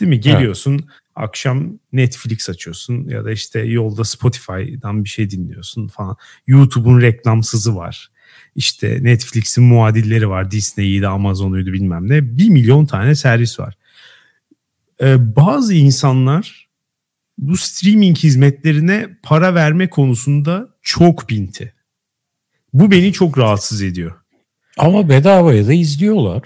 Değil mi? Geliyorsun evet. akşam Netflix açıyorsun ya da işte yolda Spotify'dan bir şey dinliyorsun falan. YouTube'un reklamsızı var. İşte Netflix'in muadilleri var. Disney'iydi, Amazon'uydu bilmem ne. Bir milyon tane servis var. Ee, bazı insanlar bu streaming hizmetlerine para verme konusunda çok binti. Bu beni çok rahatsız ediyor. Ama bedavaya da izliyorlar.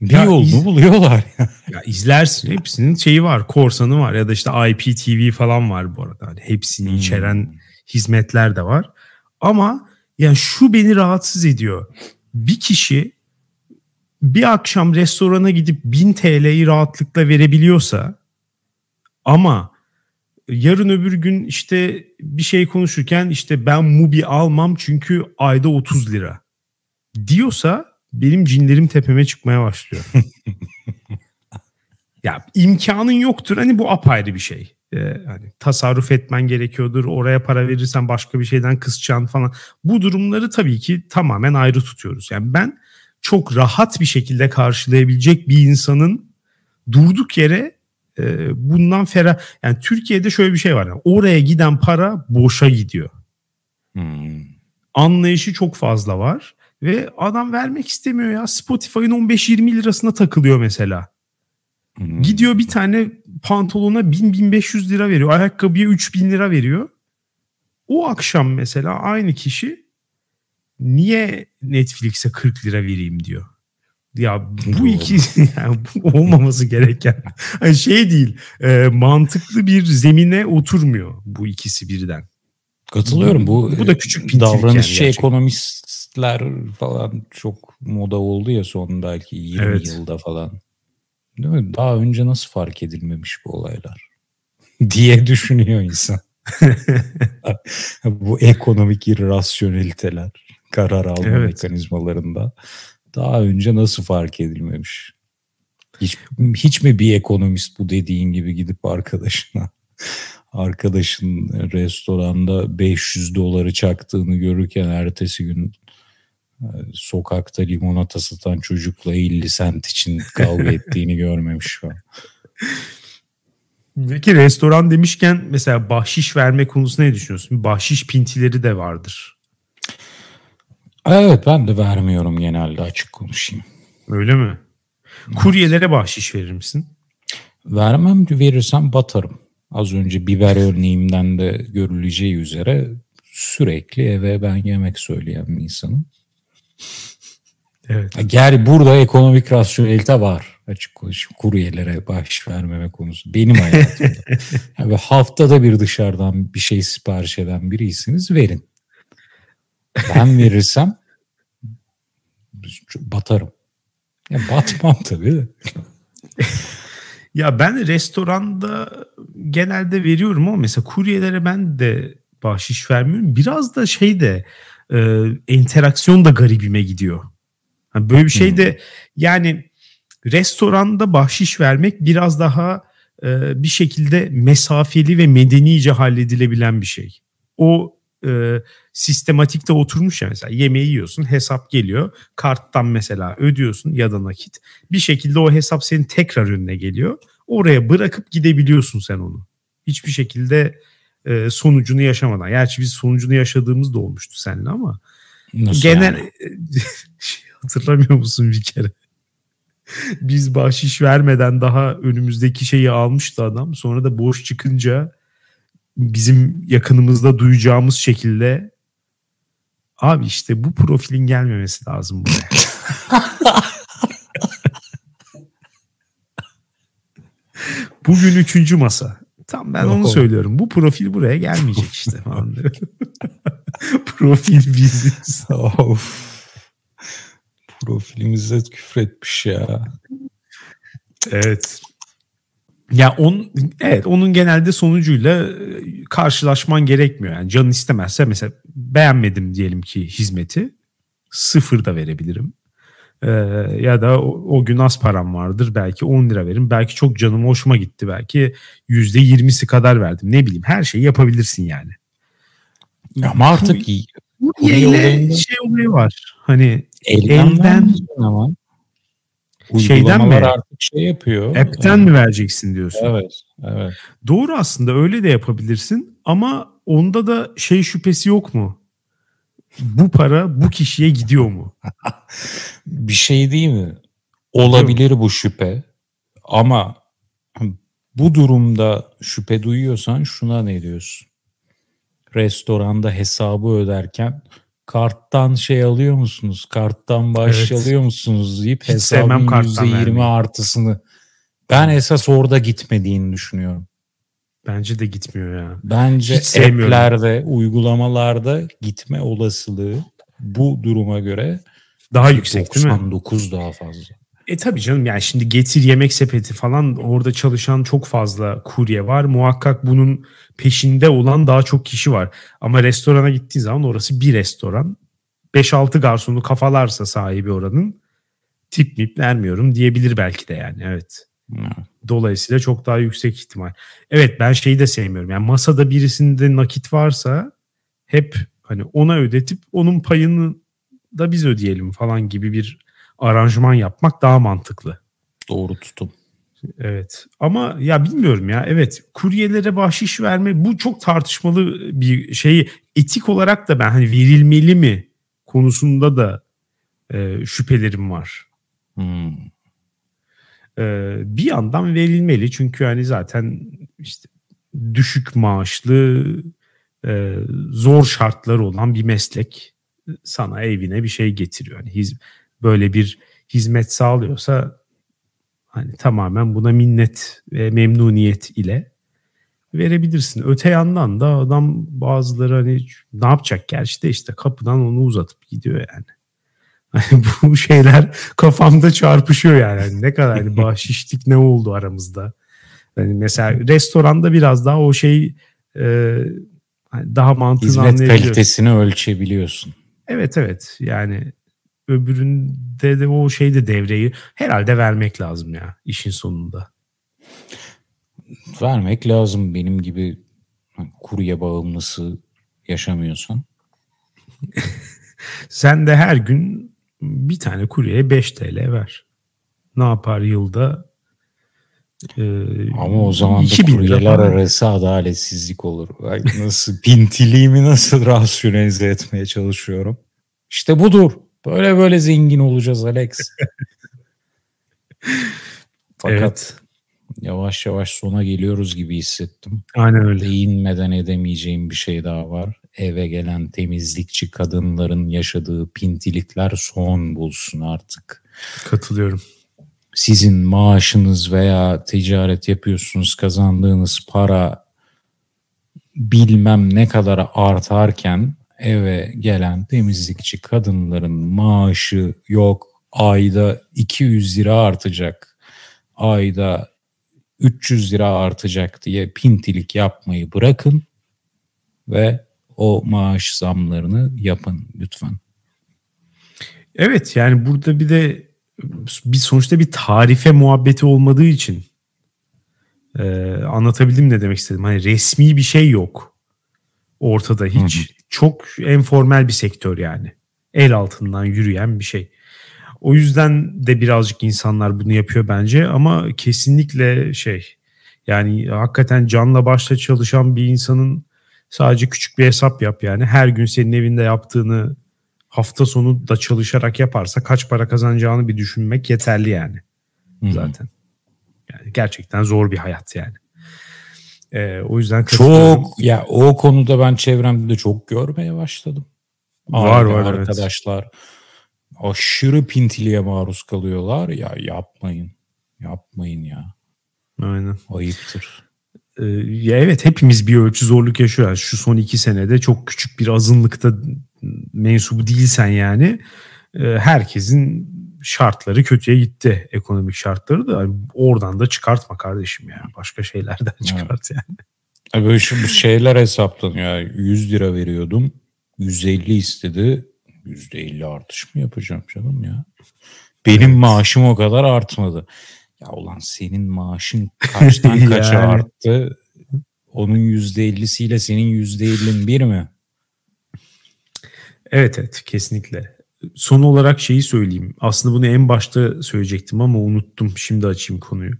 Bir ya yolunu iz... buluyorlar. (laughs) ya izlersin. Hepsinin şeyi var. Korsanı var ya da işte IPTV falan var bu arada. Hani hepsini hmm. içeren hizmetler de var. Ama yani şu beni rahatsız ediyor. Bir kişi bir akşam restorana gidip 1000 TL'yi rahatlıkla verebiliyorsa ama yarın öbür gün işte bir şey konuşurken işte ben Mubi almam çünkü ayda 30 lira diyorsa benim cinlerim tepeme çıkmaya başlıyor. (laughs) ya imkanın yoktur hani bu apayrı bir şey. Ee, hani tasarruf etmen gerekiyordur. Oraya para verirsen başka bir şeyden kısacaksın falan. Bu durumları tabii ki tamamen ayrı tutuyoruz. Yani ben çok rahat bir şekilde karşılayabilecek bir insanın durduk yere e, bundan ferah yani Türkiye'de şöyle bir şey var. Yani oraya giden para boşa gidiyor. Hmm. Anlayışı çok fazla var ve adam vermek istemiyor ya. Spotify'ın 15-20 lirasına takılıyor mesela. Hmm. Gidiyor bir tane pantolona 1000-1500 lira veriyor. Ayakkabıya 3000 lira veriyor. O akşam mesela aynı kişi niye Netflix'e 40 lira vereyim diyor. Ya bu iki (laughs) yani bu olmaması gereken yani şey değil e, mantıklı bir zemine oturmuyor bu ikisi birden. Katılıyorum bu bu da küçük davranışçı yani ekonomistler falan çok moda oldu ya son belki 20 evet. yılda falan. Değil mi? Daha önce nasıl fark edilmemiş bu olaylar (laughs) diye düşünüyor insan. (laughs) bu ekonomik irrasyoneliteler karar alma evet. mekanizmalarında daha önce nasıl fark edilmemiş? Hiç, hiç mi bir ekonomist bu dediğin gibi gidip arkadaşına arkadaşın restoranda 500 doları çaktığını görürken ertesi gün e, sokakta limonata satan çocukla 50 sent için kavga (laughs) ettiğini görmemiş şu an. Peki restoran demişken mesela bahşiş verme konusunda ne düşünüyorsun? Bahşiş pintileri de vardır. Evet ben de vermiyorum genelde açık konuşayım. Öyle mi? Kuryelere bahşiş verir misin? Vermem verirsem batarım. Az önce biber örneğimden de görüleceği üzere sürekli eve ben yemek söyleyen bir insanım. Evet. Gel burada ekonomik rasyonelite var açık konuşayım. Kuryelere bahşiş vermeme konusu benim hayatımda. (laughs) yani haftada bir dışarıdan bir şey sipariş eden biriyseniz verin. Ben verirsem batarım. Ya batmam tabii ya ben restoranda genelde veriyorum ama mesela kuryelere ben de bahşiş vermiyorum. Biraz da şey de e, interaksiyon da garibime gidiyor. Yani böyle bir şey de hmm. yani restoranda bahşiş vermek biraz daha e, bir şekilde mesafeli ve medenice halledilebilen bir şey. O e, sistematikte oturmuş ya mesela. Yemeği yiyorsun hesap geliyor. Karttan mesela ödüyorsun ya da nakit. Bir şekilde o hesap senin tekrar önüne geliyor. Oraya bırakıp gidebiliyorsun sen onu. Hiçbir şekilde e, sonucunu yaşamadan. Gerçi biz sonucunu yaşadığımız da olmuştu seninle ama. Nasıl genel yani? (laughs) hatırlamıyor musun bir kere? Biz bahşiş vermeden daha önümüzdeki şeyi almıştı adam. Sonra da boş çıkınca bizim yakınımızda duyacağımız şekilde abi işte bu profilin gelmemesi lazım buraya. (laughs) Bugün üçüncü masa. Tam ben onu söylüyorum. Bu profil buraya gelmeyecek işte falan (laughs) profil biziz. (laughs) of. Profilimize küfretmiş ya. Evet. Ya on evet onun genelde sonucuyla e, karşılaşman gerekmiyor. Yani canın istemezse mesela beğenmedim diyelim ki hizmeti sıfır da verebilirim. Ee, ya da o, o gün az param vardır belki 10 lira veririm. Belki çok canım hoşuma gitti belki yüzde 20'si kadar verdim. Ne bileyim her şeyi yapabilirsin yani. Ama artık iyi. Bu şey olayı var. Hani elden, elden ama Şeyden mi? artık şey yapıyor. App'ten yani. mi vereceksin diyorsun? Evet, evet. Doğru aslında öyle de yapabilirsin ama onda da şey şüphesi yok mu? Bu para bu kişiye gidiyor mu? (laughs) bir şey değil mi? Olabilir bu şüphe ama bu durumda şüphe duyuyorsan şuna ne diyorsun? Restoranda hesabı öderken karttan şey alıyor musunuz? Karttan bağış evet. alıyor musunuz deyip Hiç hesabın %20 artısını. Ben esas orada gitmediğini düşünüyorum. Bence de gitmiyor ya. Bence app'lerde, uygulamalarda gitme olasılığı bu duruma göre daha yüksek değil mi? 99 daha fazla. E tabii canım yani şimdi getir yemek sepeti falan orada çalışan çok fazla kurye var. Muhakkak bunun peşinde olan daha çok kişi var. Ama restorana gittiği zaman orası bir restoran. 5-6 garsonu kafalarsa sahibi oranın tip mip vermiyorum diyebilir belki de yani evet. Dolayısıyla çok daha yüksek ihtimal. Evet ben şeyi de sevmiyorum. Yani masada birisinde nakit varsa hep hani ona ödetip onun payını da biz ödeyelim falan gibi bir aranjman yapmak daha mantıklı. Doğru tutum. Evet ama ya bilmiyorum ya evet kuryelere bahşiş verme bu çok tartışmalı bir şey etik olarak da ben hani verilmeli mi konusunda da e, şüphelerim var. Hmm. E, bir yandan verilmeli çünkü hani zaten işte düşük maaşlı e, zor şartlar olan bir meslek sana evine bir şey getiriyor. Yani hiz, böyle bir hizmet sağlıyorsa hani tamamen buna minnet ve memnuniyet ile verebilirsin. Öte yandan da adam bazıları hani ne yapacak gerçi de işte kapıdan onu uzatıp gidiyor yani. Hani (laughs) bu şeyler kafamda çarpışıyor yani. yani ne kadar hani bahşişlik ne oldu aramızda. Yani mesela restoranda biraz daha o şey e, hani daha mantığını Hizmet kalitesini ölçebiliyorsun. Evet evet yani öbüründe de o şey de devreyi herhalde vermek lazım ya işin sonunda. Vermek lazım benim gibi kurye bağımlısı yaşamıyorsan. (laughs) Sen de her gün bir tane kuryeye 5 TL ver. Ne yapar yılda? Ee, Ama o zaman da kuryeler arası adaletsizlik olur. Nasıl (laughs) pintiliğimi nasıl rasyonelize etmeye çalışıyorum. İşte budur. Böyle böyle zengin olacağız Alex. (laughs) Fakat evet. yavaş yavaş sona geliyoruz gibi hissettim. Aynen öyle. Değinmeden edemeyeceğim bir şey daha var. Eve gelen temizlikçi kadınların yaşadığı pintilikler son bulsun artık. Katılıyorum. Sizin maaşınız veya ticaret yapıyorsunuz kazandığınız para bilmem ne kadar artarken eve gelen temizlikçi kadınların maaşı yok. Ayda 200 lira artacak. Ayda 300 lira artacak diye pintilik yapmayı bırakın ve o maaş zamlarını yapın lütfen. Evet yani burada bir de bir sonuçta bir tarife muhabbeti olmadığı için e, anlatabildim ne demek istedim. Hani resmi bir şey yok ortada hiç. Hı hı çok enformel bir sektör yani. El altından yürüyen bir şey. O yüzden de birazcık insanlar bunu yapıyor bence ama kesinlikle şey yani hakikaten canla başla çalışan bir insanın sadece küçük bir hesap yap yani. Her gün senin evinde yaptığını hafta sonu da çalışarak yaparsa kaç para kazanacağını bir düşünmek yeterli yani. Hı-hı. Zaten. Yani gerçekten zor bir hayat yani. Ee, o yüzden çok ya o konuda ben çevremde çok görmeye başladım. Var Abi, var arkadaşlar evet. aşırı pintiliğe maruz kalıyorlar. Ya yapmayın. Yapmayın ya. Aynen. Ayıptır. Ee, ya evet hepimiz bir ölçü zorluk yaşıyoruz. Şu son iki senede çok küçük bir azınlıkta mensubu değilsen yani e, herkesin şartları kötüye gitti. Ekonomik şartları da oradan da çıkartma kardeşim ya. Başka şeylerden çıkart yani. yani. Böyle şimdi şeyler hesaplanıyor. 100 lira veriyordum. 150 istedi. %50 artış mı yapacağım canım ya? Benim evet. maaşım o kadar artmadı. Ya ulan senin maaşın kaçtan (laughs) kaça yani. arttı? Onun %50'siyle senin %50'in bir mi? Evet evet kesinlikle. Son olarak şeyi söyleyeyim. Aslında bunu en başta söyleyecektim ama unuttum. Şimdi açayım konuyu.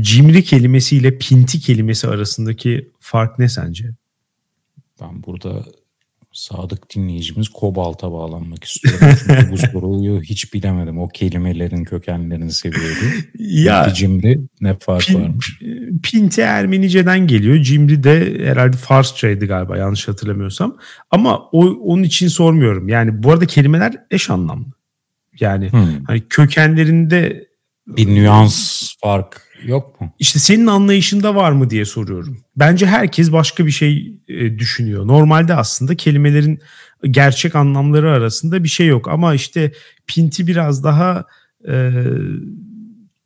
Cimri kelimesiyle pinti kelimesi arasındaki fark ne sence? Ben burada sadık dinleyicimiz Kobalt'a bağlanmak istiyorum. (laughs) Çünkü bu soruyu hiç bilemedim. O kelimelerin kökenlerini seviyordu. ya Pinti, cimri ne fark pin, varmış? Pinti Ermenice'den geliyor. Cimri de herhalde Farsçaydı galiba yanlış hatırlamıyorsam. Ama o, onun için sormuyorum. Yani bu arada kelimeler eş anlamlı. Yani hmm. hani kökenlerinde bir nüans fark yok mu? İşte senin anlayışında var mı diye soruyorum. Bence herkes başka bir şey e, düşünüyor. Normalde aslında kelimelerin gerçek anlamları arasında bir şey yok ama işte pinti biraz daha e,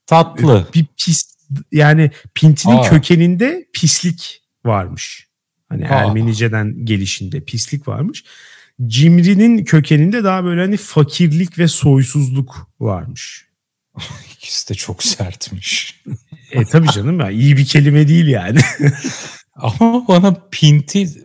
tatlı. Bir pis yani pintinin Aa. kökeninde pislik varmış. Hani Aa. Ermenice'den gelişinde pislik varmış. Cimri'nin kökeninde daha böyle hani fakirlik ve soysuzluk varmış. (laughs) İkisi de çok sertmiş. e tabii canım ya iyi bir kelime değil yani. (laughs) Ama bana pinti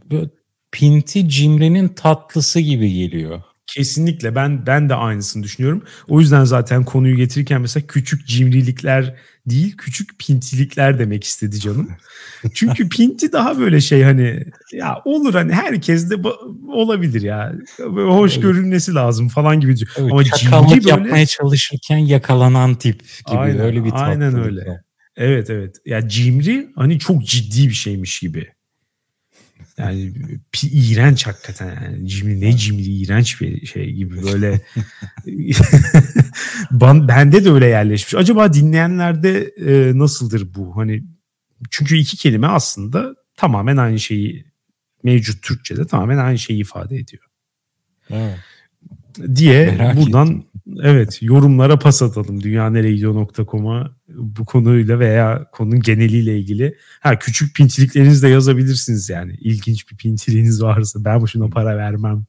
pinti cimrinin tatlısı gibi geliyor. Kesinlikle ben ben de aynısını düşünüyorum. O yüzden zaten konuyu getirirken mesela küçük cimrilikler değil küçük pintilikler demek istedi canım. (laughs) Çünkü pinti daha böyle şey hani ya olur hani herkes de olabilir ya. Böyle hoş evet. görünmesi lazım falan gibi. Evet, Ama cimri böyle yapmaya çalışırken yakalanan tip gibi aynen, öyle bir. Aynen öyle. Evet evet. Ya cimri hani çok ciddi bir şeymiş gibi. Yani pi, iğrenç hakikaten yani. Cimri ne cimri iğrenç bir şey gibi (laughs) böyle. (laughs) ben, bende de öyle yerleşmiş. Acaba dinleyenlerde e, nasıldır bu? Hani çünkü iki kelime aslında tamamen aynı şeyi mevcut Türkçe'de tamamen aynı şeyi ifade ediyor. Evet. Diye Merak buradan ettim. evet yorumlara pas atalım dünyaneregidiyor.com'a bu konuyla veya konunun geneliyle ilgili. Ha küçük pintiliklerinizi de yazabilirsiniz yani. İlginç bir pintiliğiniz varsa ben boşuna para vermem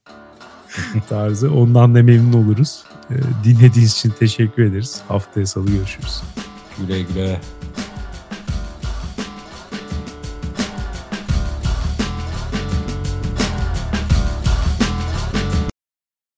(laughs) tarzı. Ondan da memnun oluruz. Ee, dinlediğiniz için teşekkür ederiz. Haftaya salı görüşürüz. Güle güle.